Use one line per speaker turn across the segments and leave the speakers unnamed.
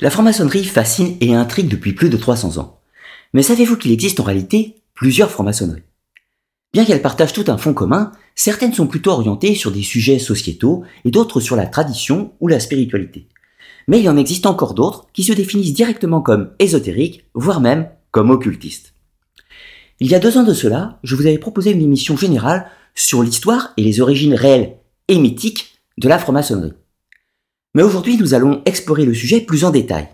La franc-maçonnerie fascine et intrigue depuis plus de 300 ans. Mais savez-vous qu'il existe en réalité plusieurs francs-maçonneries? Bien qu'elles partagent tout un fond commun, certaines sont plutôt orientées sur des sujets sociétaux et d'autres sur la tradition ou la spiritualité. Mais il en existe encore d'autres qui se définissent directement comme ésotériques, voire même comme occultistes. Il y a deux ans de cela, je vous avais proposé une émission générale sur l'histoire et les origines réelles et mythiques de la franc-maçonnerie. Mais aujourd'hui, nous allons explorer le sujet plus en détail.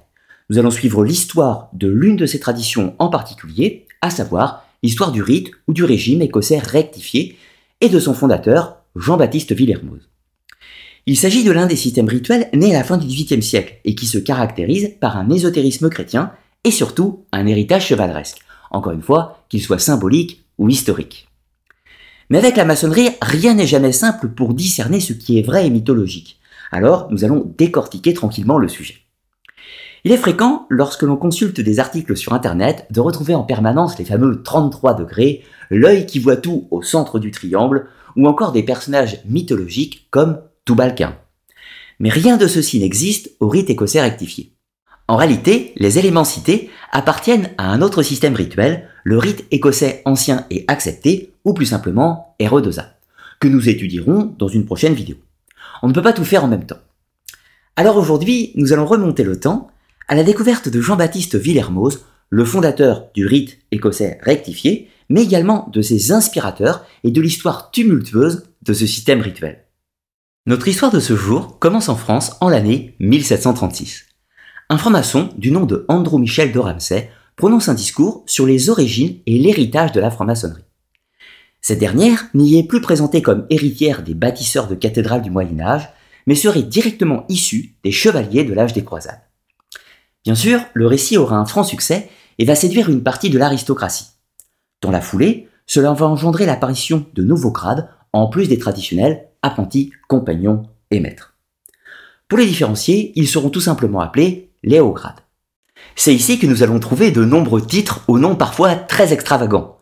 Nous allons suivre l'histoire de l'une de ces traditions en particulier, à savoir l'histoire du rite ou du régime écossais rectifié et de son fondateur, Jean-Baptiste Villermoz. Il s'agit de l'un des systèmes rituels nés à la fin du XVIIIe siècle et qui se caractérise par un ésotérisme chrétien et surtout un héritage chevaleresque, encore une fois, qu'il soit symbolique ou historique. Mais avec la maçonnerie, rien n'est jamais simple pour discerner ce qui est vrai et mythologique. Alors, nous allons décortiquer tranquillement le sujet. Il est fréquent, lorsque l'on consulte des articles sur Internet, de retrouver en permanence les fameux 33 degrés, l'œil qui voit tout au centre du triangle, ou encore des personnages mythologiques comme Toubalquin. Mais rien de ceci n'existe au rite écossais rectifié. En réalité, les éléments cités appartiennent à un autre système rituel, le rite écossais ancien et accepté, ou plus simplement RE2A, que nous étudierons dans une prochaine vidéo. On ne peut pas tout faire en même temps. Alors aujourd'hui, nous allons remonter le temps à la découverte de Jean-Baptiste Villermoz, le fondateur du rite écossais rectifié, mais également de ses inspirateurs et de l'histoire tumultueuse de ce système rituel. Notre histoire de ce jour commence en France en l'année 1736. Un franc-maçon du nom de Andrew Michel de Ramsay prononce un discours sur les origines et l'héritage de la franc-maçonnerie. Cette dernière n'y est plus présentée comme héritière des bâtisseurs de cathédrales du Moyen Âge, mais serait directement issue des chevaliers de l'âge des croisades. Bien sûr, le récit aura un franc succès et va séduire une partie de l'aristocratie. Dans la foulée, cela va engendrer l'apparition de nouveaux grades, en plus des traditionnels apprentis, compagnons et maîtres. Pour les différencier, ils seront tout simplement appelés les hauts grades. C'est ici que nous allons trouver de nombreux titres aux noms parfois très extravagants,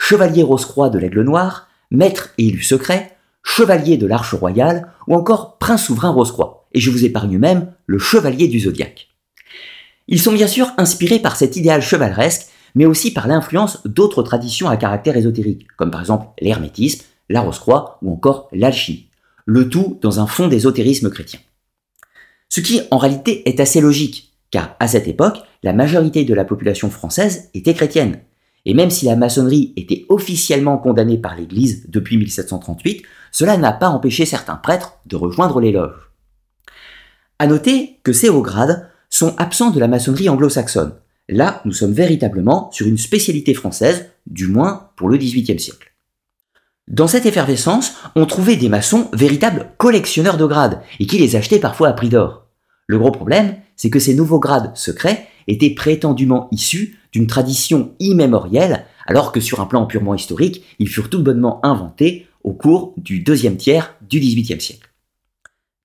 chevalier Rose-Croix de l'Aigle Noir, maître et élu secret, chevalier de l'Arche Royale ou encore prince souverain Rose-Croix, et je vous épargne même le chevalier du Zodiaque. Ils sont bien sûr inspirés par cet idéal chevaleresque, mais aussi par l'influence d'autres traditions à caractère ésotérique, comme par exemple l'hermétisme, la Rose-Croix ou encore l'alchimie. Le tout dans un fond d'ésotérisme chrétien. Ce qui en réalité est assez logique, car à cette époque, la majorité de la population française était chrétienne, et même si la maçonnerie était officiellement condamnée par l'Église depuis 1738, cela n'a pas empêché certains prêtres de rejoindre les loges. À noter que ces hauts grades sont absents de la maçonnerie anglo-saxonne. Là, nous sommes véritablement sur une spécialité française, du moins pour le XVIIIe siècle. Dans cette effervescence, on trouvait des maçons véritables collectionneurs de grades et qui les achetaient parfois à prix d'or. Le gros problème, c'est que ces nouveaux grades secrets étaient prétendument issus d'une tradition immémorielle, alors que sur un plan purement historique, ils furent tout bonnement inventés au cours du deuxième tiers du XVIIIe siècle.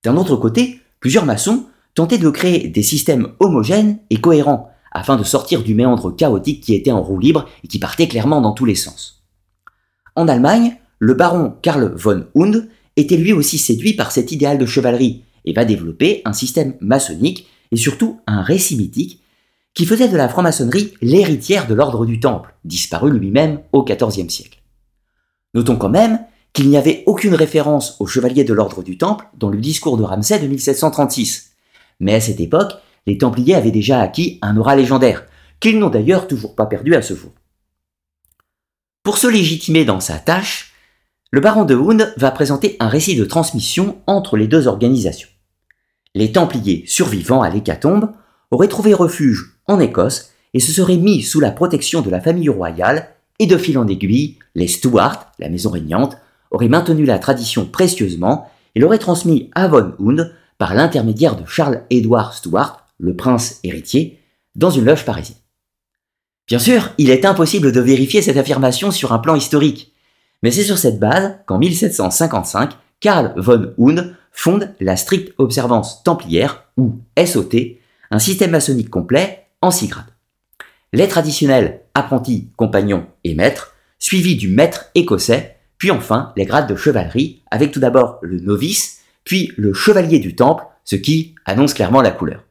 D'un autre côté, plusieurs maçons tentaient de créer des systèmes homogènes et cohérents, afin de sortir du méandre chaotique qui était en roue libre et qui partait clairement dans tous les sens. En Allemagne, le baron Karl von Hund était lui aussi séduit par cet idéal de chevalerie et va développer un système maçonnique et surtout un récit mythique qui faisait de la franc-maçonnerie l'héritière de l'ordre du Temple, disparu lui-même au XIVe siècle. Notons quand même qu'il n'y avait aucune référence aux chevaliers de l'ordre du Temple dans le discours de Ramsay de 1736. Mais à cette époque, les Templiers avaient déjà acquis un aura légendaire, qu'ils n'ont d'ailleurs toujours pas perdu à ce jour. Pour se légitimer dans sa tâche, le baron de Hound va présenter un récit de transmission entre les deux organisations. Les Templiers survivants à l'hécatombe auraient trouvé refuge en Écosse et se serait mis sous la protection de la famille royale et de fil en aiguille, les Stuart, la maison régnante, auraient maintenu la tradition précieusement et l'auraient transmis à Von Hund par l'intermédiaire de Charles-Édouard Stuart, le prince héritier, dans une loge parisienne. Bien sûr, il est impossible de vérifier cette affirmation sur un plan historique, mais c'est sur cette base qu'en 1755, Karl von Hund fonde la stricte observance templière, ou SOT, un système maçonnique complet en six grades. Les traditionnels apprentis, compagnons et maîtres, suivis du maître écossais, puis enfin les grades de chevalerie, avec tout d'abord le novice, puis le chevalier du temple, ce qui annonce clairement la couleur.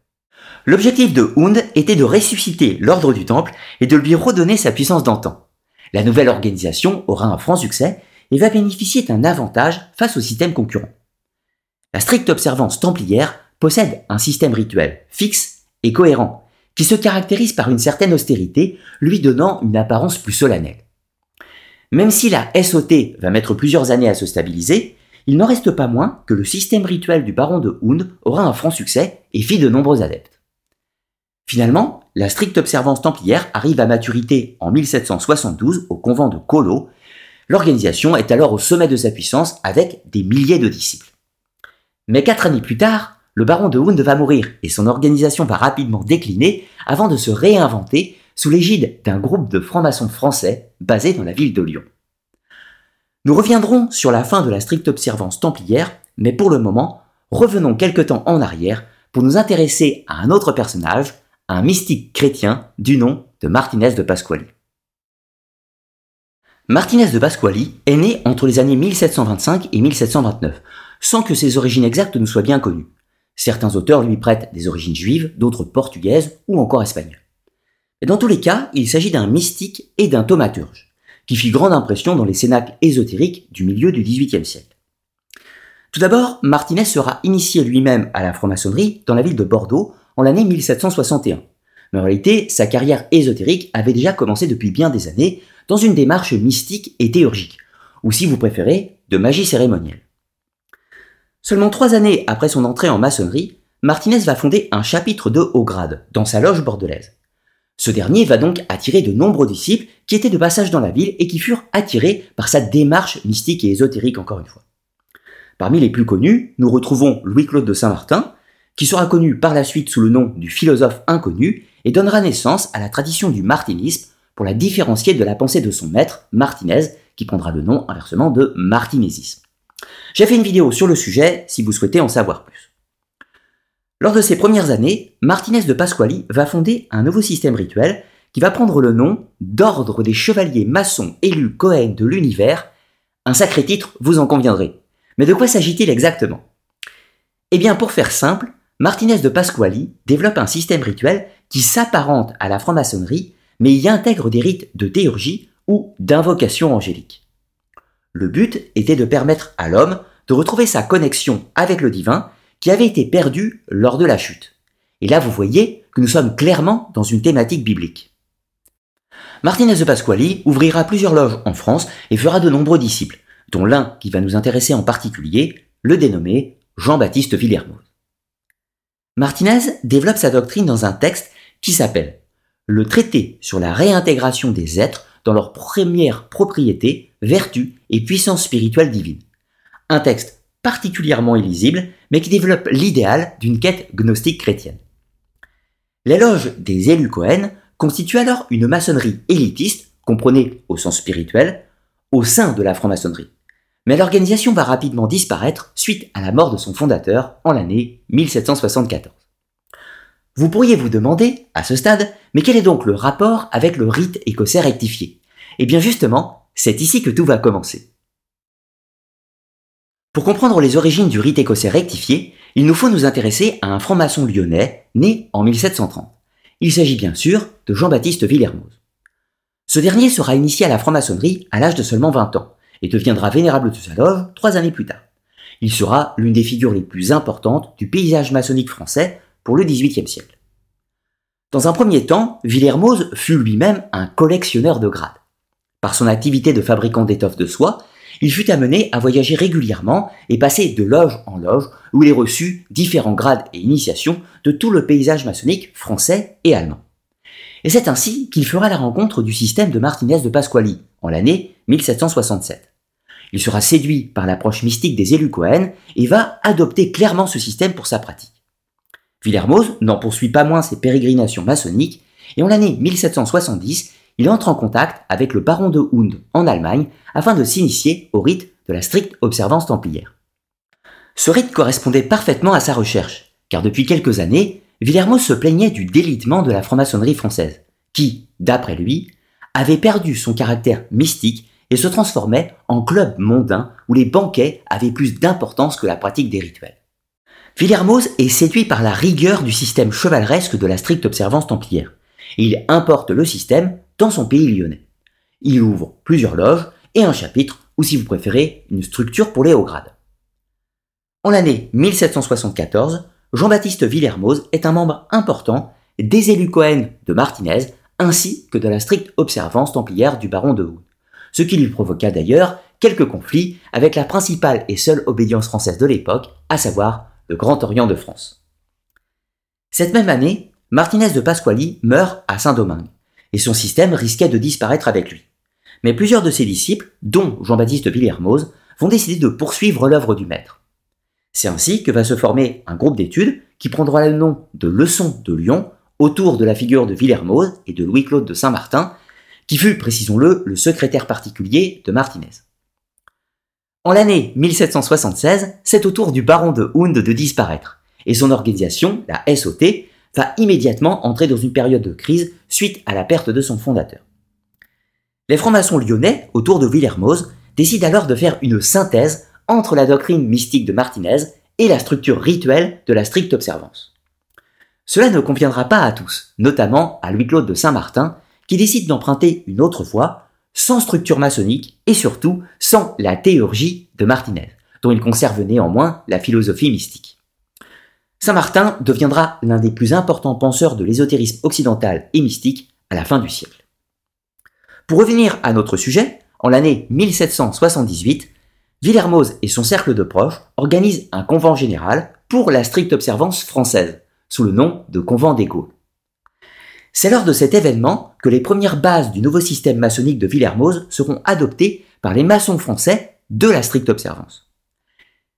L'objectif de Hund était de ressusciter l'ordre du Temple et de lui redonner sa puissance d'antan. La nouvelle organisation aura un franc succès et va bénéficier d'un avantage face au système concurrent. La stricte observance templière possède un système rituel fixe et cohérent, qui se caractérise par une certaine austérité, lui donnant une apparence plus solennelle. Même si la SOT va mettre plusieurs années à se stabiliser, il n'en reste pas moins que le système rituel du baron de Hund aura un franc succès et fit de nombreux adeptes. Finalement, la stricte observance templière arrive à maturité en 1772 au convent de Colo. L'organisation est alors au sommet de sa puissance avec des milliers de disciples. Mais quatre années plus tard, le baron de Hund va mourir et son organisation va rapidement décliner avant de se réinventer sous l'égide d'un groupe de francs-maçons français basé dans la ville de Lyon. Nous reviendrons sur la fin de la stricte observance templière, mais pour le moment, revenons quelque temps en arrière pour nous intéresser à un autre personnage, un mystique chrétien du nom de Martinez de Pasquali. Martinez de Pasquali est né entre les années 1725 et 1729, sans que ses origines exactes nous soient bien connues. Certains auteurs lui prêtent des origines juives, d'autres portugaises ou encore espagnoles. Et dans tous les cas, il s'agit d'un mystique et d'un thaumaturge, qui fit grande impression dans les cénacles ésotériques du milieu du XVIIIe siècle. Tout d'abord, Martinez sera initié lui-même à la franc-maçonnerie dans la ville de Bordeaux en l'année 1761. Mais en réalité, sa carrière ésotérique avait déjà commencé depuis bien des années dans une démarche mystique et théurgique, ou si vous préférez, de magie cérémonielle. Seulement trois années après son entrée en maçonnerie, Martinez va fonder un chapitre de haut grade dans sa loge bordelaise. Ce dernier va donc attirer de nombreux disciples qui étaient de passage dans la ville et qui furent attirés par sa démarche mystique et ésotérique encore une fois. Parmi les plus connus, nous retrouvons Louis-Claude de Saint-Martin, qui sera connu par la suite sous le nom du philosophe inconnu et donnera naissance à la tradition du martinisme pour la différencier de la pensée de son maître, Martinez, qui prendra le nom inversement de martinésisme. J'ai fait une vidéo sur le sujet si vous souhaitez en savoir plus. Lors de ses premières années, Martinez de Pasquali va fonder un nouveau système rituel qui va prendre le nom d'Ordre des Chevaliers Maçons élus Cohen de l'Univers. Un sacré titre, vous en conviendrez. Mais de quoi s'agit-il exactement? Eh bien, pour faire simple, Martinez de Pasquali développe un système rituel qui s'apparente à la franc-maçonnerie, mais y intègre des rites de théurgie ou d'invocation angélique. Le but était de permettre à l'homme de retrouver sa connexion avec le divin qui avait été perdue lors de la chute. Et là, vous voyez que nous sommes clairement dans une thématique biblique. Martinez de Pasquali ouvrira plusieurs loges en France et fera de nombreux disciples, dont l'un qui va nous intéresser en particulier, le dénommé Jean-Baptiste Villermoz. Martinez développe sa doctrine dans un texte qui s'appelle Le traité sur la réintégration des êtres dans leur première propriété, vertu et puissance spirituelle divine. Un texte particulièrement illisible, mais qui développe l'idéal d'une quête gnostique chrétienne. L'éloge des élus Cohen constitue alors une maçonnerie élitiste, comprenée au sens spirituel, au sein de la franc-maçonnerie. Mais l'organisation va rapidement disparaître suite à la mort de son fondateur en l'année 1774. Vous pourriez vous demander, à ce stade, mais quel est donc le rapport avec le rite écossais rectifié? Eh bien justement, c'est ici que tout va commencer. Pour comprendre les origines du rite écossais rectifié, il nous faut nous intéresser à un franc-maçon lyonnais né en 1730. Il s'agit bien sûr de Jean-Baptiste Villermoz. Ce dernier sera initié à la franc-maçonnerie à l'âge de seulement 20 ans et deviendra vénérable de sa loge trois années plus tard. Il sera l'une des figures les plus importantes du paysage maçonnique français pour le XVIIIe siècle. Dans un premier temps, Villermoz fut lui-même un collectionneur de grades. Par son activité de fabricant d'étoffes de soie, il fut amené à voyager régulièrement et passer de loge en loge où il reçut différents grades et initiations de tout le paysage maçonnique français et allemand. Et c'est ainsi qu'il fera la rencontre du système de Martinez de Pasquali en l'année 1767. Il sera séduit par l'approche mystique des élus Cohen et va adopter clairement ce système pour sa pratique. Villermoz n'en poursuit pas moins ses pérégrinations maçonniques, et en l'année 1770, il entre en contact avec le baron de Hund en Allemagne afin de s'initier au rite de la stricte observance templière. Ce rite correspondait parfaitement à sa recherche, car depuis quelques années, Villermoz se plaignait du délitement de la franc-maçonnerie française, qui, d'après lui, avait perdu son caractère mystique et se transformait en club mondain où les banquets avaient plus d'importance que la pratique des rituels. Villermoz est séduit par la rigueur du système chevaleresque de la stricte observance templière. Il importe le système dans son pays lyonnais. Il ouvre plusieurs loges et un chapitre, ou si vous préférez, une structure pour les hauts grades. En l'année 1774, Jean-Baptiste Villermoz est un membre important des élus Cohen de Martinez ainsi que de la stricte observance templière du baron de Houd, ce qui lui provoqua d'ailleurs quelques conflits avec la principale et seule obédience française de l'époque, à savoir le Grand Orient de France. Cette même année, Martinez de Pasquali meurt à Saint-Domingue, et son système risquait de disparaître avec lui. Mais plusieurs de ses disciples, dont Jean-Baptiste Villermoz, vont décider de poursuivre l'œuvre du maître. C'est ainsi que va se former un groupe d'études qui prendra le nom de Leçons de Lyon autour de la figure de Villermoz et de Louis-Claude de Saint-Martin, qui fut, précisons-le, le secrétaire particulier de Martinez. En l'année 1776, c'est au tour du baron de Hound de disparaître, et son organisation, la SOT, va immédiatement entrer dans une période de crise suite à la perte de son fondateur. Les francs-maçons lyonnais, autour de Villermoz, décident alors de faire une synthèse entre la doctrine mystique de Martinez et la structure rituelle de la stricte observance. Cela ne conviendra pas à tous, notamment à Louis-Claude de Saint-Martin, qui décide d'emprunter une autre voie, sans structure maçonnique et surtout sans la théurgie de Martinez, dont il conserve néanmoins la philosophie mystique. Saint-Martin deviendra l'un des plus importants penseurs de l'ésotérisme occidental et mystique à la fin du siècle. Pour revenir à notre sujet, en l'année 1778, Villermoz et son cercle de proches organisent un convent général pour la stricte observance française, sous le nom de convent des Gaules. C'est lors de cet événement que les premières bases du nouveau système maçonnique de Villermoz seront adoptées par les maçons français de la stricte observance.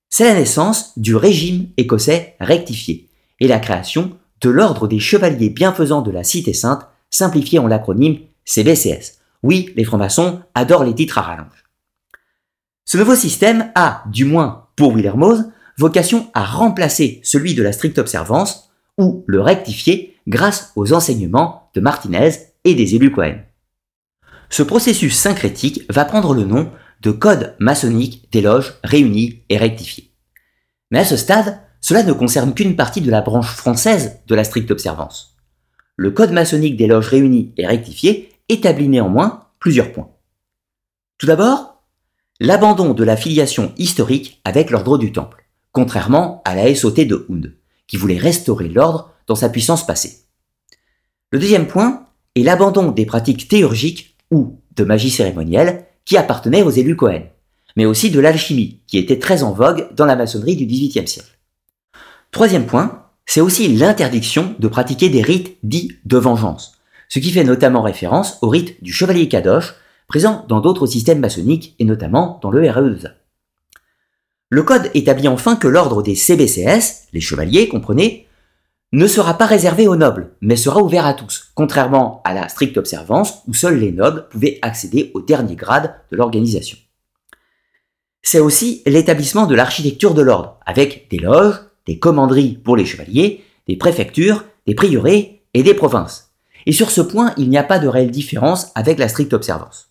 C'est la naissance du régime écossais rectifié et la création de l'ordre des chevaliers bienfaisants de la Cité Sainte, simplifié en l'acronyme CBCS. Oui, les francs-maçons adorent les titres à rallonge. Ce nouveau système a, du moins pour Willermoz, vocation à remplacer celui de la stricte observance ou le rectifier grâce aux enseignements de Martinez et des élus Cohen. Ce processus syncrétique va prendre le nom de Code maçonnique des loges réunies et rectifiées. Mais à ce stade, cela ne concerne qu'une partie de la branche française de la stricte observance. Le Code maçonnique des loges réunies et rectifiées établit néanmoins plusieurs points. Tout d'abord, l'abandon de la filiation historique avec l'ordre du Temple, contrairement à la SOT de Hund, qui voulait restaurer l'ordre dans sa puissance passée. Le deuxième point est l'abandon des pratiques théurgiques ou de magie cérémonielle qui appartenaient aux élus Cohen, mais aussi de l'alchimie qui était très en vogue dans la maçonnerie du XVIIIe siècle. Troisième point, c'est aussi l'interdiction de pratiquer des rites dits de vengeance, ce qui fait notamment référence au rite du chevalier Kadosh présent dans d'autres systèmes maçonniques et notamment dans le RE2A. Le code établit enfin que l'ordre des CBCS, les chevaliers, comprenez, ne sera pas réservé aux nobles, mais sera ouvert à tous, contrairement à la stricte observance où seuls les nobles pouvaient accéder au dernier grade de l'organisation. C'est aussi l'établissement de l'architecture de l'ordre, avec des loges, des commanderies pour les chevaliers, des préfectures, des prieurés et des provinces. Et sur ce point, il n'y a pas de réelle différence avec la stricte observance.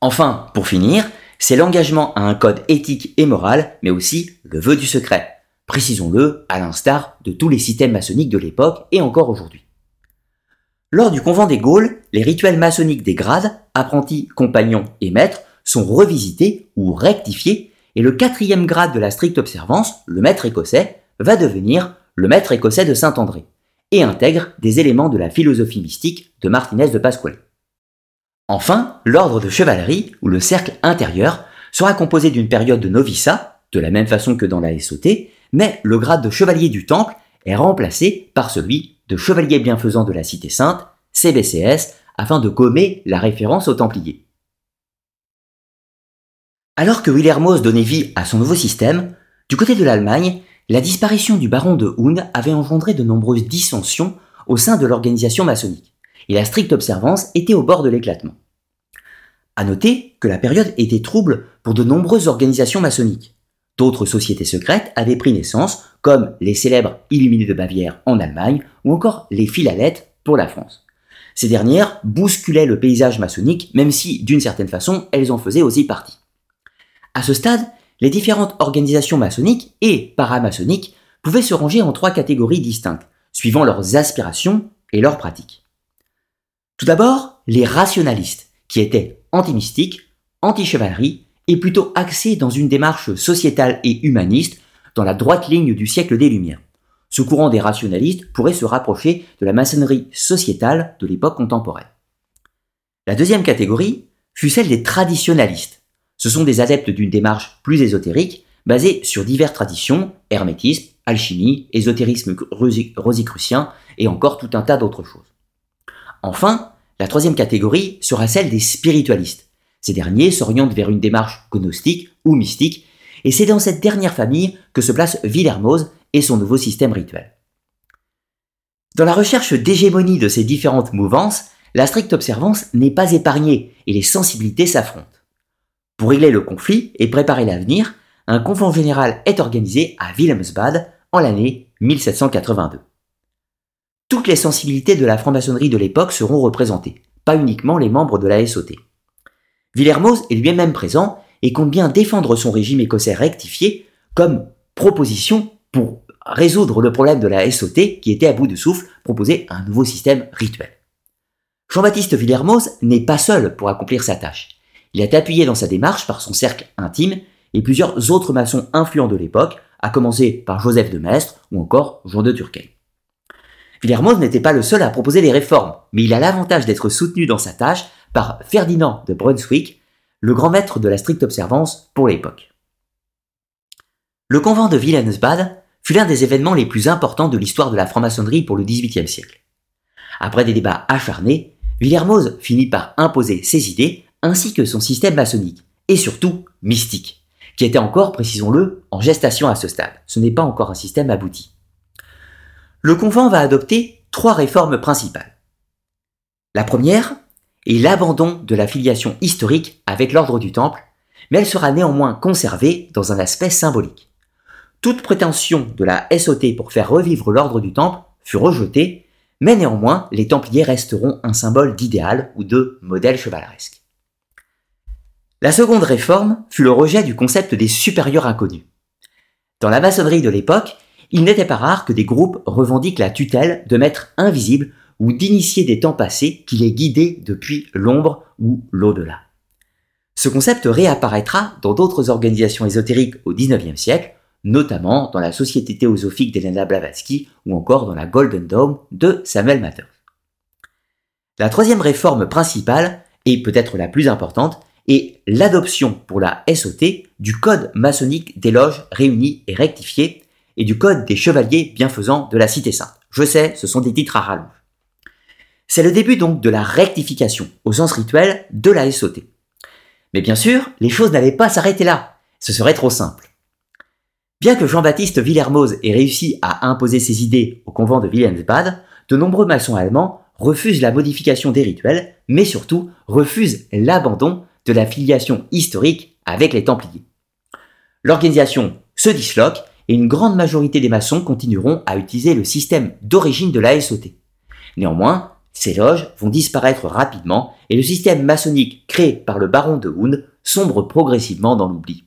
Enfin, pour finir, c'est l'engagement à un code éthique et moral, mais aussi le vœu du secret. Précisons-le, à l'instar de tous les systèmes maçonniques de l'époque et encore aujourd'hui. Lors du convent des Gaules, les rituels maçonniques des grades, apprentis, compagnons et maîtres, sont revisités ou rectifiés, et le quatrième grade de la stricte observance, le maître écossais, va devenir le maître écossais de Saint-André, et intègre des éléments de la philosophie mystique de Martinez de Pasquale. Enfin, l'ordre de chevalerie, ou le cercle intérieur, sera composé d'une période de noviciat, de la même façon que dans la SOT, mais le grade de chevalier du temple est remplacé par celui de chevalier bienfaisant de la Cité Sainte, CBCS, afin de gommer la référence aux Templiers. Alors que Wilhelmos donnait vie à son nouveau système, du côté de l'Allemagne, la disparition du baron de Hound avait engendré de nombreuses dissensions au sein de l'organisation maçonnique et la stricte observance était au bord de l'éclatement. À noter que la période était trouble pour de nombreuses organisations maçonniques. D'autres sociétés secrètes avaient pris naissance, comme les célèbres Illuminés de Bavière en Allemagne ou encore les Philalettes pour la France. Ces dernières bousculaient le paysage maçonnique, même si, d'une certaine façon, elles en faisaient aussi partie. À ce stade, les différentes organisations maçonniques et paramaçonniques pouvaient se ranger en trois catégories distinctes, suivant leurs aspirations et leurs pratiques. Tout d'abord, les rationalistes, qui étaient anti-mystiques, anti-chevalerie et plutôt axés dans une démarche sociétale et humaniste dans la droite ligne du siècle des Lumières. Ce courant des rationalistes pourrait se rapprocher de la maçonnerie sociétale de l'époque contemporaine. La deuxième catégorie fut celle des traditionalistes. Ce sont des adeptes d'une démarche plus ésotérique basée sur diverses traditions, hermétisme, alchimie, ésotérisme rosicrucien et encore tout un tas d'autres choses. Enfin, la troisième catégorie sera celle des spiritualistes. Ces derniers s'orientent vers une démarche gnostique ou mystique, et c'est dans cette dernière famille que se place Villermoz et son nouveau système rituel. Dans la recherche d'hégémonie de ces différentes mouvances, la stricte observance n'est pas épargnée et les sensibilités s'affrontent. Pour régler le conflit et préparer l'avenir, un convent général est organisé à Wilhelmsbad en l'année 1782. Toutes les sensibilités de la franc-maçonnerie de l'époque seront représentées, pas uniquement les membres de la SOT. Villermoz est lui-même présent et compte bien défendre son régime écossais rectifié comme proposition pour résoudre le problème de la SOT qui était à bout de souffle, proposer un nouveau système rituel. Jean-Baptiste Villermoz n'est pas seul pour accomplir sa tâche. Il est appuyé dans sa démarche par son cercle intime et plusieurs autres maçons influents de l'époque, à commencer par Joseph de Maistre ou encore Jean de Turquet. Villermoz n'était pas le seul à proposer des réformes, mais il a l'avantage d'être soutenu dans sa tâche par Ferdinand de Brunswick, le grand maître de la stricte observance pour l'époque. Le convent de Wilhelmsbad fut l'un des événements les plus importants de l'histoire de la franc-maçonnerie pour le XVIIIe siècle. Après des débats acharnés, Villermoz finit par imposer ses idées ainsi que son système maçonnique, et surtout mystique, qui était encore, précisons-le, en gestation à ce stade. Ce n'est pas encore un système abouti. Le convent va adopter trois réformes principales. La première est l'abandon de la filiation historique avec l'ordre du Temple, mais elle sera néanmoins conservée dans un aspect symbolique. Toute prétention de la SOT pour faire revivre l'ordre du Temple fut rejetée, mais néanmoins les Templiers resteront un symbole d'idéal ou de modèle chevaleresque. La seconde réforme fut le rejet du concept des supérieurs inconnus. Dans la maçonnerie de l'époque, il n'était pas rare que des groupes revendiquent la tutelle de maîtres invisibles ou d'initiés des temps passés qui les guidaient depuis l'ombre ou l'au-delà. Ce concept réapparaîtra dans d'autres organisations ésotériques au XIXe siècle, notamment dans la Société théosophique d'Elena Blavatsky ou encore dans la Golden Dome de Samuel Mathers. La troisième réforme principale, et peut-être la plus importante, est l'adoption pour la SOT du code maçonnique des loges réunies et rectifiées et du code des chevaliers bienfaisants de la Cité Sainte. Je sais, ce sont des titres à rallonge. C'est le début donc de la rectification, au sens rituel, de la SOT. Mais bien sûr, les choses n'allaient pas s'arrêter là. Ce serait trop simple. Bien que Jean-Baptiste Villermoz ait réussi à imposer ses idées au convent de Wilhelmsbad, de nombreux maçons allemands refusent la modification des rituels, mais surtout refusent l'abandon de la filiation historique avec les Templiers. L'organisation se disloque et une grande majorité des maçons continueront à utiliser le système d'origine de la SOT. Néanmoins, ces loges vont disparaître rapidement et le système maçonnique créé par le baron de Hound sombre progressivement dans l'oubli.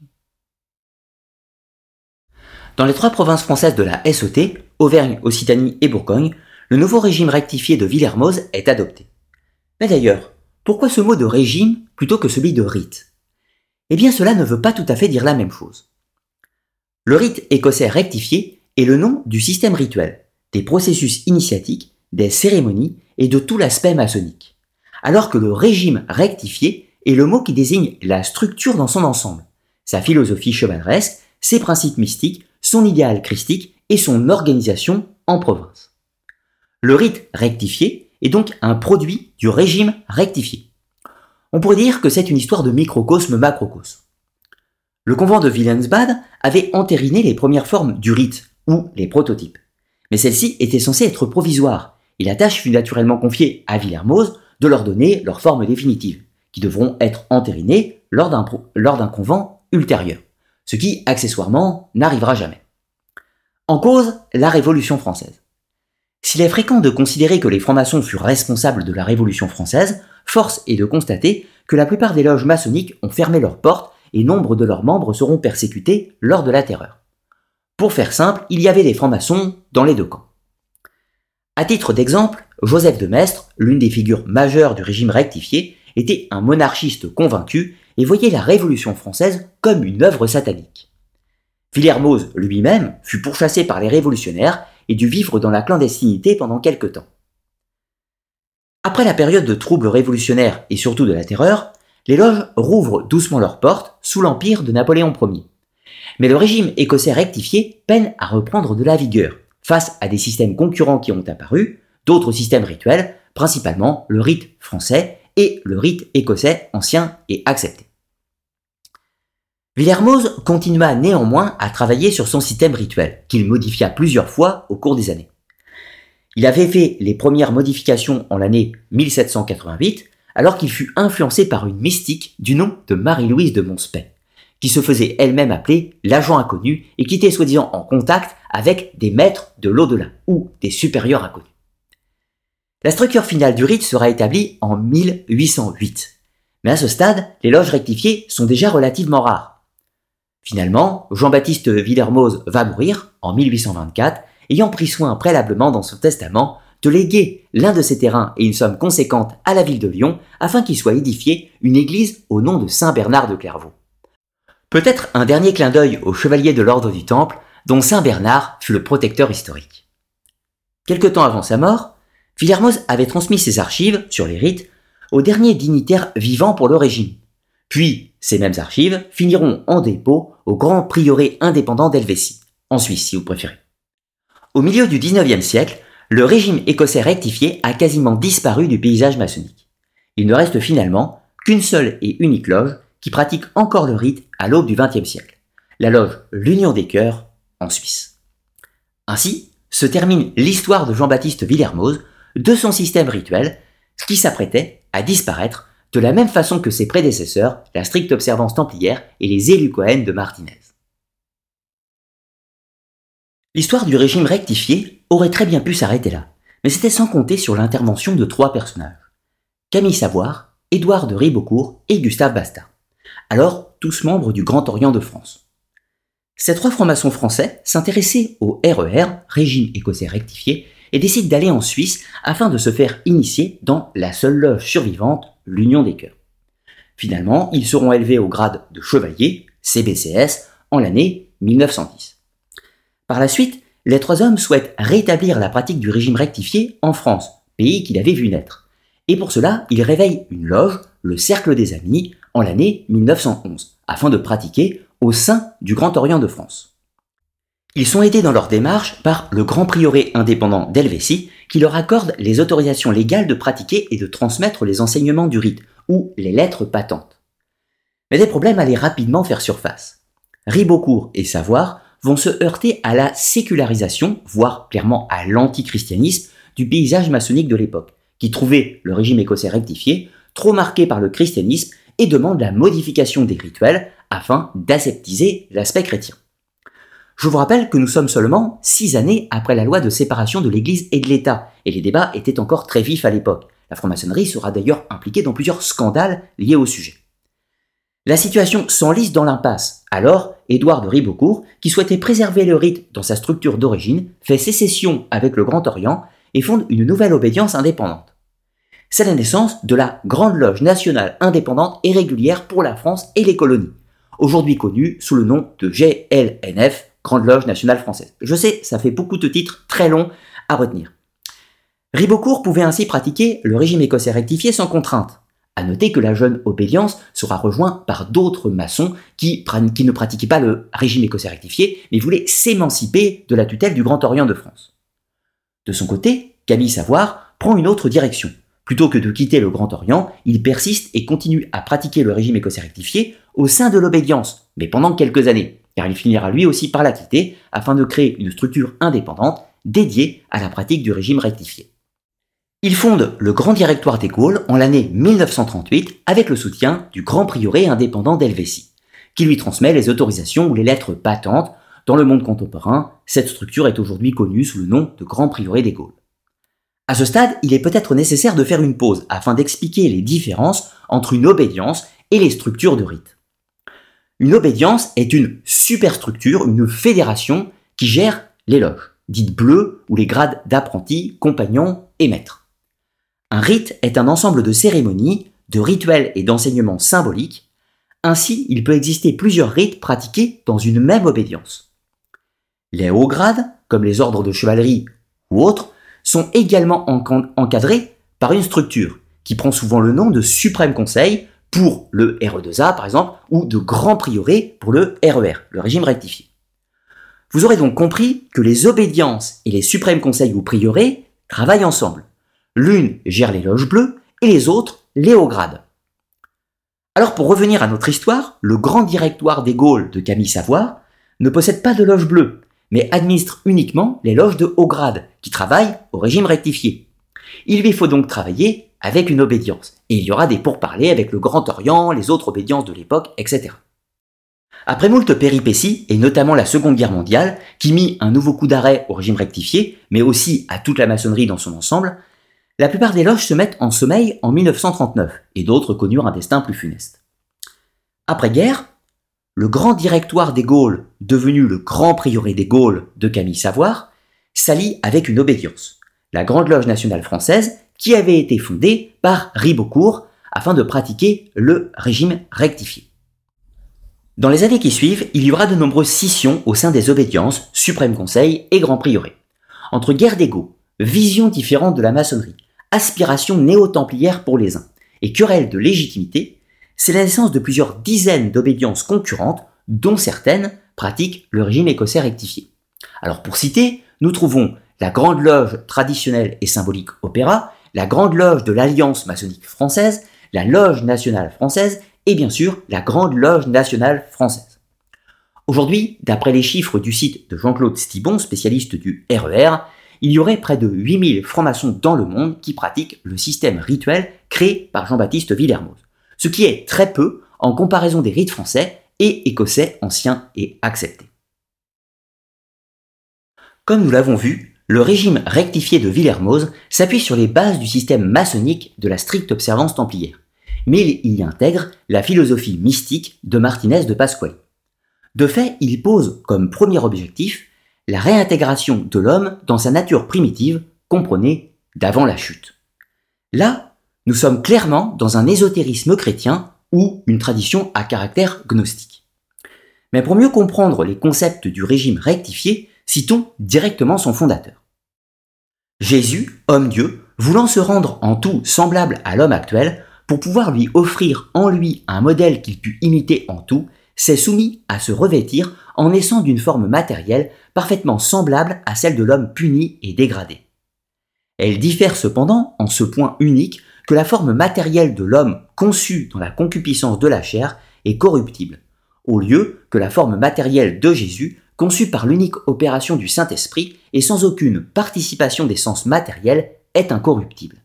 Dans les trois provinces françaises de la SOT, Auvergne, Occitanie et Bourgogne, le nouveau régime rectifié de Villermoz est adopté. Mais d'ailleurs, pourquoi ce mot de régime plutôt que celui de rite? Eh bien cela ne veut pas tout à fait dire la même chose. Le rite écossais rectifié est le nom du système rituel, des processus initiatiques, des cérémonies et de tout l'aspect maçonnique. Alors que le régime rectifié est le mot qui désigne la structure dans son ensemble, sa philosophie chevaleresque, ses principes mystiques, son idéal christique et son organisation en province. Le rite rectifié est donc un produit du régime rectifié. On pourrait dire que c'est une histoire de microcosme macrocosme. Le convent de Wilhelmsbad avait entériné les premières formes du rite, ou les prototypes. Mais celles-ci étaient censées être provisoires, et la tâche fut naturellement confiée à Villermoz de leur donner leur forme définitive, qui devront être entérinées lors d'un convent ultérieur ce qui, accessoirement, n'arrivera jamais. En cause, la Révolution française. S'il est fréquent de considérer que les francs-maçons furent responsables de la Révolution française, force est de constater que la plupart des loges maçonniques ont fermé leurs portes et nombre de leurs membres seront persécutés lors de la terreur. Pour faire simple, il y avait des francs-maçons dans les deux camps. À titre d'exemple, Joseph de Maistre, l'une des figures majeures du régime rectifié, était un monarchiste convaincu et voyait la Révolution française comme une œuvre satanique. Villermoz lui-même fut pourchassé par les révolutionnaires et dut vivre dans la clandestinité pendant quelque temps. Après la période de troubles révolutionnaires et surtout de la terreur, les loges rouvrent doucement leurs portes sous l'empire de Napoléon Ier. Mais le régime écossais rectifié peine à reprendre de la vigueur face à des systèmes concurrents qui ont apparu, d'autres systèmes rituels, principalement le rite français et le rite écossais ancien et accepté. Villermoz continua néanmoins à travailler sur son système rituel, qu'il modifia plusieurs fois au cours des années. Il avait fait les premières modifications en l'année 1788, alors qu'il fut influencé par une mystique du nom de Marie-Louise de Monspey, qui se faisait elle-même appeler l'agent inconnu et qui était soi-disant en contact avec des maîtres de l'au-delà ou des supérieurs inconnus. La structure finale du rite sera établie en 1808, mais à ce stade, les loges rectifiées sont déjà relativement rares. Finalement, Jean-Baptiste Villermoz va mourir en 1824 ayant pris soin préalablement dans son testament de léguer l'un de ses terrains et une somme conséquente à la ville de Lyon afin qu'il soit édifié une église au nom de Saint Bernard de Clairvaux. Peut-être un dernier clin d'œil aux chevaliers de l'ordre du Temple, dont Saint Bernard fut le protecteur historique. Quelque temps avant sa mort, Villermoz avait transmis ses archives sur les rites aux derniers dignitaires vivants pour le régime. Puis, ces mêmes archives finiront en dépôt au grand prieuré indépendant d'Helvétie, en Suisse si vous préférez. Au milieu du XIXe siècle, le régime écossais rectifié a quasiment disparu du paysage maçonnique. Il ne reste finalement qu'une seule et unique loge qui pratique encore le rite à l'aube du XXe siècle, la loge L'Union des Cœurs en Suisse. Ainsi se termine l'histoire de Jean-Baptiste Villermoz, de son système rituel, qui s'apprêtait à disparaître de la même façon que ses prédécesseurs, la stricte observance templière et les élus Cohen de Martinez. L'histoire du régime rectifié aurait très bien pu s'arrêter là, mais c'était sans compter sur l'intervention de trois personnages. Camille Savoir, Édouard de Ribeaucourt et Gustave Bastard. Alors tous membres du Grand Orient de France. Ces trois francs-maçons français s'intéressaient au RER, e régime écossais rectifié, et décident d'aller en Suisse afin de se faire initier dans la seule loge survivante, l'Union des Cœurs. Finalement, ils seront élevés au grade de chevalier, CBCS, en l'année 1910. Par la suite, les trois hommes souhaitent rétablir la pratique du régime rectifié en France, pays qu'il avait vu naître. Et pour cela, ils réveillent une loge, le Cercle des Amis, en l'année 1911, afin de pratiquer au sein du Grand Orient de France. Ils sont aidés dans leur démarche par le Grand Prieuré indépendant d'Helvétie, qui leur accorde les autorisations légales de pratiquer et de transmettre les enseignements du rite, ou les lettres patentes. Mais des problèmes allaient rapidement faire surface. Ribeaucourt et Savoir vont se heurter à la sécularisation, voire clairement à l'antichristianisme du paysage maçonnique de l'époque, qui trouvait le régime écossais rectifié trop marqué par le christianisme et demande la modification des rituels afin d'aseptiser l'aspect chrétien. Je vous rappelle que nous sommes seulement six années après la loi de séparation de l'Église et de l'État, et les débats étaient encore très vifs à l'époque. La franc-maçonnerie sera d'ailleurs impliquée dans plusieurs scandales liés au sujet. La situation s'enlise dans l'impasse. Alors, Édouard de Ribeaucourt, qui souhaitait préserver le rite dans sa structure d'origine, fait sécession avec le Grand Orient et fonde une nouvelle obédience indépendante. C'est la naissance de la Grande Loge nationale indépendante et régulière pour la France et les colonies, aujourd'hui connue sous le nom de GLNF, Grande Loge nationale française. Je sais, ça fait beaucoup de titres très longs à retenir. Ribeaucourt pouvait ainsi pratiquer le régime écossais rectifié sans contrainte. À noter que la jeune obédience sera rejointe par d'autres maçons qui, ne pratiquaient pas le régime écossais rectifié, mais voulaient s'émanciper de la tutelle du Grand Orient de France. De son côté, Camille Savoir prend une autre direction. Plutôt que de quitter le Grand Orient, il persiste et continue à pratiquer le régime écossais rectifié au sein de l'obédience, mais pendant quelques années, car il finira lui aussi par la quitter afin de créer une structure indépendante dédiée à la pratique du régime rectifié. Il fonde le Grand Directoire des Gaules en l'année 1938 avec le soutien du Grand Prieuré indépendant d'Helvétie, qui lui transmet les autorisations ou les lettres patentes. Dans le monde contemporain, cette structure est aujourd'hui connue sous le nom de Grand Prieuré des Gaules. À ce stade, il est peut-être nécessaire de faire une pause afin d'expliquer les différences entre une obédience et les structures de rite. Une obédience est une superstructure, une fédération qui gère les loges, dites bleues ou les grades d'apprenti, compagnon et maître. Un rite est un ensemble de cérémonies, de rituels et d'enseignements symboliques. Ainsi, il peut exister plusieurs rites pratiqués dans une même obédience. Les hauts grades, comme les ordres de chevalerie ou autres, sont également encadrés par une structure qui prend souvent le nom de Suprême Conseil pour le RE2A par exemple, ou de Grand Prieuré pour le RER, e le régime rectifié. Vous aurez donc compris que les obédiences et les suprêmes conseils ou prieurés travaillent ensemble. L'une gère les loges bleues et les autres les hauts grades. Alors pour revenir à notre histoire, le grand directoire des Gaules de Camille Savoir ne possède pas de loge bleue, mais administre uniquement les loges de haut grade qui travaillent au régime rectifié. Il lui faut donc travailler avec une obédience, et il y aura des pourparlers avec le Grand Orient, les autres obédiences de l'époque, etc. Après moult péripéties, et notamment la Seconde Guerre mondiale, qui mit un nouveau coup d'arrêt au régime rectifié, mais aussi à toute la maçonnerie dans son ensemble, la plupart des loges se mettent en sommeil en 1939, et d'autres connurent un destin plus funeste. Après-guerre, le grand directoire des Gaules, devenu le grand prieuré des Gaules de Camille Savoir, s'allie avec une obédience, la Grande Loge nationale française, qui avait été fondée par Ribeaucourt afin de pratiquer le régime rectifié. Dans les années qui suivent, il y aura de nombreuses scissions au sein des obédiences, Suprême Conseil et Grand Prieuré. Entre guerre d'ego, visions différentes de la maçonnerie, aspirations néo-templières pour les uns, et querelles de légitimité, c'est la naissance de plusieurs dizaines d'obédiences concurrentes, dont certaines pratiquent le régime écossais rectifié. Alors pour citer, nous trouvons la Grande Loge traditionnelle et symbolique Opéra, la Grande Loge de l'Alliance maçonnique française, la Loge nationale française et bien sûr la Grande Loge nationale française. Aujourd'hui, d'après les chiffres du site de Jean-Claude Stibon, spécialiste du RER, e il y aurait près de 8000 francs-maçons dans le monde qui pratiquent le système rituel créé par Jean-Baptiste Villermoz ce qui est très peu en comparaison des rites français et écossais anciens et acceptés. Comme nous l'avons vu, le régime rectifié de Villermoz s'appuie sur les bases du système maçonnique de la stricte observance templière, mais il y intègre la philosophie mystique de Martinez de Pasquale. De fait, il pose comme premier objectif la réintégration de l'homme dans sa nature primitive, comprenez, d'avant la chute. Là nous sommes clairement dans un ésotérisme chrétien ou une tradition à caractère gnostique. Mais pour mieux comprendre les concepts du régime rectifié, citons directement son fondateur. Jésus, homme-dieu, voulant se rendre en tout semblable à l'homme actuel, pour pouvoir lui offrir en lui un modèle qu'il pût imiter en tout, s'est soumis à se revêtir en naissant d'une forme matérielle parfaitement semblable à celle de l'homme puni et dégradé. Elle diffère cependant, en ce point unique, que la forme matérielle de l'homme conçu dans la concupiscence de la chair est corruptible, au lieu que la forme matérielle de Jésus, conçue par l'unique opération du Saint-Esprit et sans aucune participation des sens matériels, est incorruptible.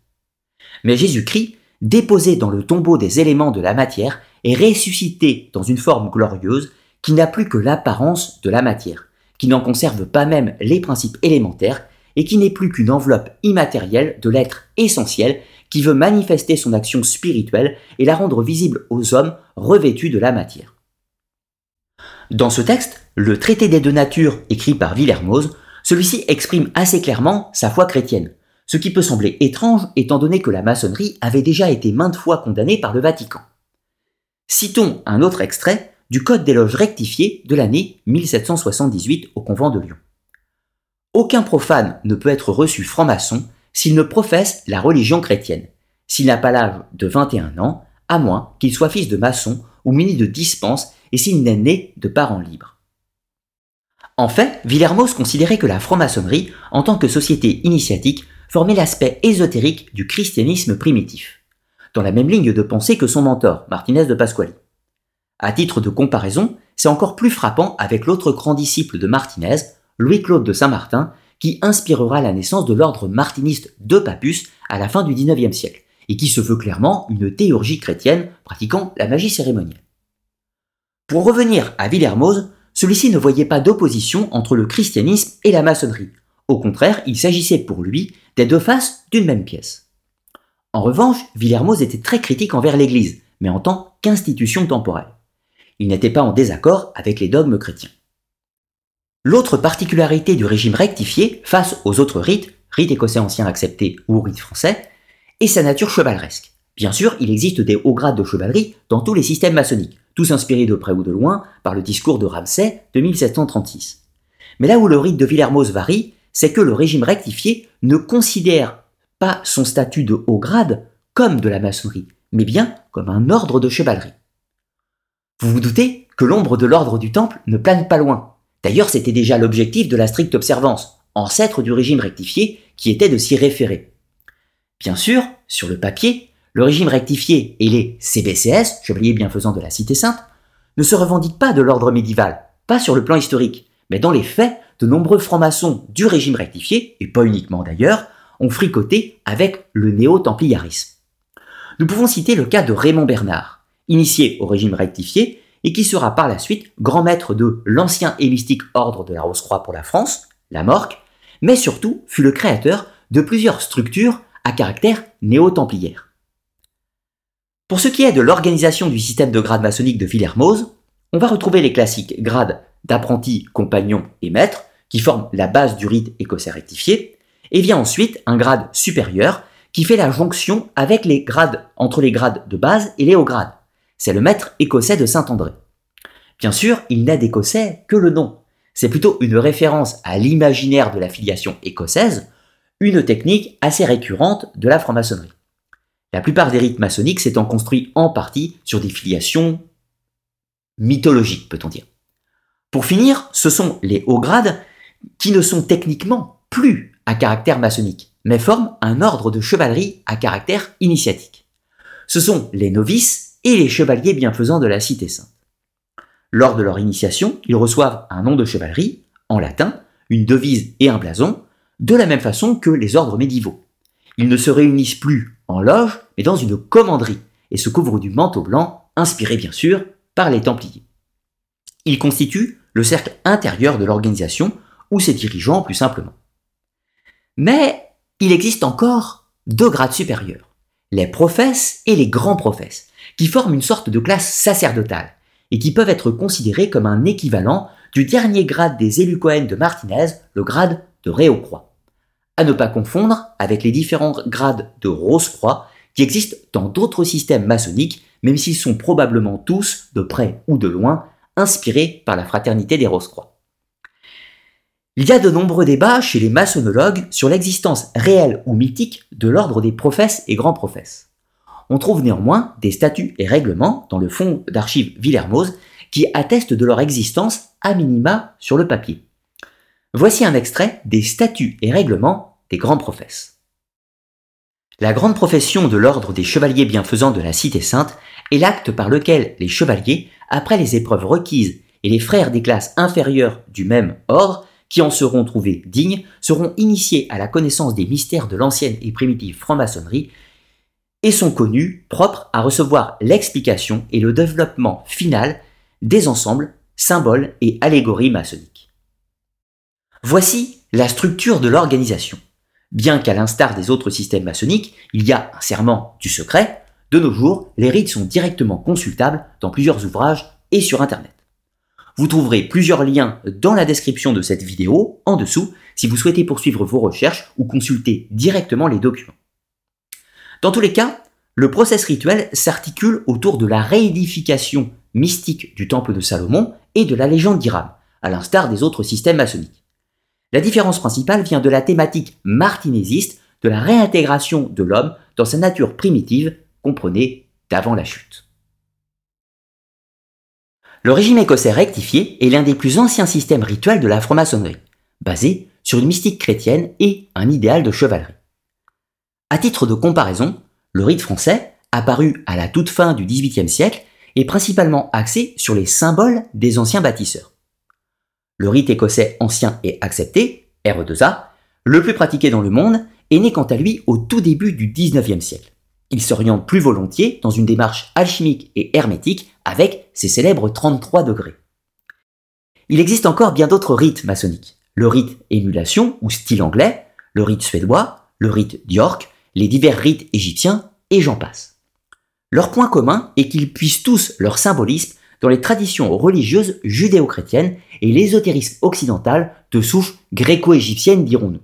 Mais Jésus-Christ, déposé dans le tombeau des éléments de la matière, est ressuscité dans une forme glorieuse qui n'a plus que l'apparence de la matière, qui n'en conserve pas même les principes élémentaires et qui n'est plus qu'une enveloppe immatérielle de l'être essentiel qui veut manifester son action spirituelle et la rendre visible aux hommes revêtus de la matière. Dans ce texte, le traité des deux natures écrit par Villermoz, celui-ci exprime assez clairement sa foi chrétienne, ce qui peut sembler étrange étant donné que la maçonnerie avait déjà été maintes fois condamnée par le Vatican. Citons un autre extrait du Code des loges rectifié de l'année 1778 au convent de Lyon. Aucun profane ne peut être reçu franc-maçon s'il ne professe la religion chrétienne, s'il n'a pas l'âge de 21 ans, à moins qu'il soit fils de maçon ou muni de dispense et s'il n'est né de parents libres. En fait, Villermoz considérait que la franc-maçonnerie, en tant que société initiatique, formait l'aspect ésotérique du christianisme primitif, dans la même ligne de pensée que son mentor, Martinez de Pasquali. À titre de comparaison, c'est encore plus frappant avec l'autre grand disciple de Martinez, Louis-Claude de Saint-Martin, qui inspirera la naissance de l'ordre martiniste de Papus à la fin du XIXe siècle, et qui se veut clairement une théurgie chrétienne pratiquant la magie cérémonielle. Pour revenir à Villermoz, celui-ci ne voyait pas d'opposition entre le christianisme et la maçonnerie. Au contraire, il s'agissait pour lui des deux faces d'une même pièce. En revanche, Villermoz était très critique envers l'Église, mais en tant qu'institution temporelle. Il n'était pas en désaccord avec les dogmes chrétiens. L'autre particularité du régime rectifié face aux autres rites, rites écossais anciens acceptés ou rites français, est sa nature chevaleresque. Bien sûr, il existe des hauts grades de chevalerie dans tous les systèmes maçonniques, tous inspirés de près ou de loin par le discours de Ramsay de 1736. Mais là où le rite de Villermoz varie, c'est que le régime rectifié ne considère pas son statut de haut grade comme de la maçonnerie, mais bien comme un ordre de chevalerie. Vous vous doutez que l'ombre de l'ordre du Temple ne plane pas loin. D'ailleurs, c'était déjà l'objectif de la stricte observance, ancêtre du régime rectifié, qui était de s'y référer. Bien sûr, sur le papier, le régime rectifié et les CBCS, chevaliers bienfaisants de la Cité Sainte, ne se revendiquent pas de l'ordre médiéval, pas sur le plan historique, mais dans les faits, de nombreux francs-maçons du régime rectifié, et pas uniquement d'ailleurs, ont fricoté avec le néo-templiarisme. Nous pouvons citer le cas de Raymond Bernard, initié au régime rectifié et qui sera par la suite grand maître de l'ancien et mystique ordre de la Rose-Croix pour la France, la Morque, mais surtout fut le créateur de plusieurs structures à caractère néo-templiaire. Pour ce qui est de l'organisation du système de grades maçonniques de Villermoz, on va retrouver les classiques grades d'apprenti, compagnon et maître, qui forment la base du rite écossais rectifié, et vient ensuite un grade supérieur qui fait la jonction avec les grades, entre les grades de base et les hauts grades. C'est le maître écossais de Saint-André. Bien sûr, il n'a d'écossais que le nom. C'est plutôt une référence à l'imaginaire de la filiation écossaise, une technique assez récurrente de la franc-maçonnerie. La plupart des rites maçonniques s'étant construits en partie sur des filiations mythologiques, peut-on dire. Pour finir, ce sont les hauts grades qui ne sont techniquement plus à caractère maçonnique, mais forment un ordre de chevalerie à caractère initiatique. Ce sont les novices et les chevaliers bienfaisants de la Cité Sainte. Lors de leur initiation, ils reçoivent un nom de chevalerie, en latin, une devise et un blason, de la même façon que les ordres médiévaux. Ils ne se réunissent plus en loge, mais dans une commanderie, et se couvrent du manteau blanc, inspiré bien sûr par les Templiers. Ils constituent le cercle intérieur de l'organisation, ou ses dirigeants plus simplement. Mais il existe encore deux grades supérieurs, les professes et les grands professes, qui forment une sorte de classe sacerdotale, et qui peuvent être considérés comme un équivalent du dernier grade des élus de Martinez, le grade de Réau-Croix. À ne pas confondre avec les différents grades de Rose-Croix qui existent dans d'autres systèmes maçonniques, même s'ils sont probablement tous, de près ou de loin, inspirés par la fraternité des Rose-Croix. Il y a de nombreux débats chez les maçonnologues sur l'existence réelle ou mythique de l'ordre des professes et grands professes on trouve néanmoins des statuts et règlements dans le fonds d'archives Villermoz qui attestent de leur existence à minima sur le papier. Voici un extrait des statuts et règlements des grands professes. La grande profession de l'ordre des chevaliers bienfaisants de la Cité Sainte est l'acte par lequel les chevaliers, après les épreuves requises et les frères des classes inférieures du même ordre, qui en seront trouvés dignes, seront initiés à la connaissance des mystères de l'ancienne et primitive franc-maçonnerie et sont connus propres à recevoir l'explication et le développement final des ensembles, symboles et allégories maçonniques. Voici la structure de l'organisation. Bien qu'à l'instar des autres systèmes maçonniques, il y a un serment du secret, de nos jours, les rites sont directement consultables dans plusieurs ouvrages et sur Internet. Vous trouverez plusieurs liens dans la description de cette vidéo, en dessous, si vous souhaitez poursuivre vos recherches ou consulter directement les documents. Dans tous les cas, le process rituel s'articule autour de la réédification mystique du temple de Salomon et de la légende d'Iram, à l'instar des autres systèmes maçonniques. La différence principale vient de la thématique martinésiste de la réintégration de l'homme dans sa nature primitive, comprenez, d'avant la chute. Le régime écossais rectifié est l'un des plus anciens systèmes rituels de la franc-maçonnerie, basé sur une mystique chrétienne et un idéal de chevalerie. À titre de comparaison, le rite français, apparu à la toute fin du XVIIIe siècle, est principalement axé sur les symboles des anciens bâtisseurs. Le rite écossais ancien et accepté, RE2A, le plus pratiqué dans le monde, est né quant à lui au tout début du XIXe siècle. Il s'oriente plus volontiers dans une démarche alchimique et hermétique avec ses célèbres 33 degrés. Il existe encore bien d'autres rites maçonniques. Le rite émulation ou style anglais, le rite suédois, le rite d'York, les divers rites égyptiens, et j'en passe. Leur point commun est qu'ils puissent tous leur symbolisme dans les traditions religieuses judéo-chrétiennes et l'ésotérisme occidental de souche gréco-égyptienne, dirons-nous.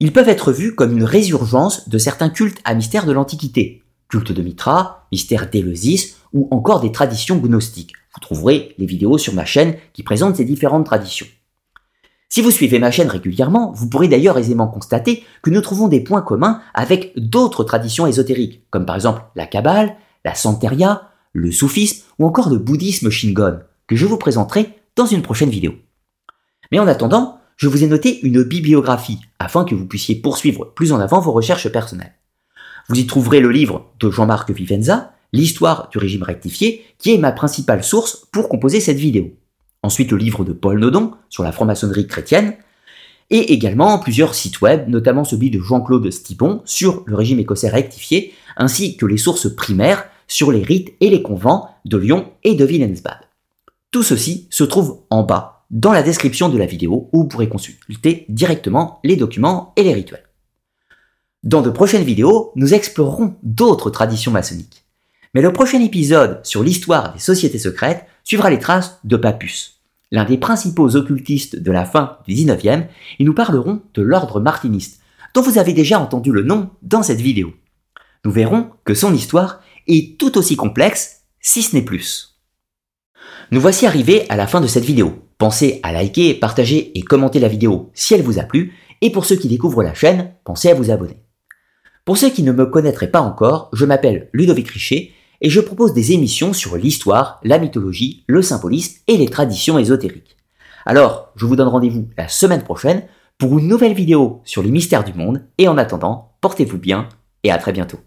Ils peuvent être vus comme une résurgence de certains cultes à mystère de l'Antiquité, culte de Mitra, mystère d'Éleusis ou encore des traditions gnostiques. Vous trouverez les vidéos sur ma chaîne qui présentent ces différentes traditions. Si vous suivez ma chaîne régulièrement, vous pourrez d'ailleurs aisément constater que nous trouvons des points communs avec d'autres traditions ésotériques, comme par exemple la Kabbale, la Santeria, le soufisme ou encore le bouddhisme Shingon, que je vous présenterai dans une prochaine vidéo. Mais en attendant, je vous ai noté une bibliographie afin que vous puissiez poursuivre plus en avant vos recherches personnelles. Vous y trouverez le livre de Jean-Marc Vivenza, L'histoire du régime rectifié, qui est ma principale source pour composer cette vidéo. Ensuite, le livre de Paul Nodon sur la franc-maçonnerie chrétienne, et également plusieurs sites web, notamment celui de Jean-Claude Stipon sur le régime écossais rectifié, ainsi que les sources primaires sur les rites et les convents de Lyon et de Willensbad. Tout ceci se trouve en bas dans la description de la vidéo où vous pourrez consulter directement les documents et les rituels. Dans de prochaines vidéos, nous explorerons d'autres traditions maçonniques. Mais le prochain épisode sur l'histoire des sociétés secrètes suivra les traces de Papus, l'un des principaux occultistes de la fin du 19e, et nous parlerons de l'ordre martiniste, dont vous avez déjà entendu le nom dans cette vidéo. Nous verrons que son histoire est tout aussi complexe, si ce n'est plus. Nous voici arrivés à la fin de cette vidéo. Pensez à liker, partager et commenter la vidéo si elle vous a plu, et pour ceux qui découvrent la chaîne, pensez à vous abonner. Pour ceux qui ne me connaîtraient pas encore, je m'appelle Ludovic Richer et je propose des émissions sur l'histoire, la mythologie, le symbolisme et les traditions ésotériques. Alors, je vous donne rendez-vous la semaine prochaine pour une nouvelle vidéo sur les mystères du monde, et en attendant, portez-vous bien et à très bientôt.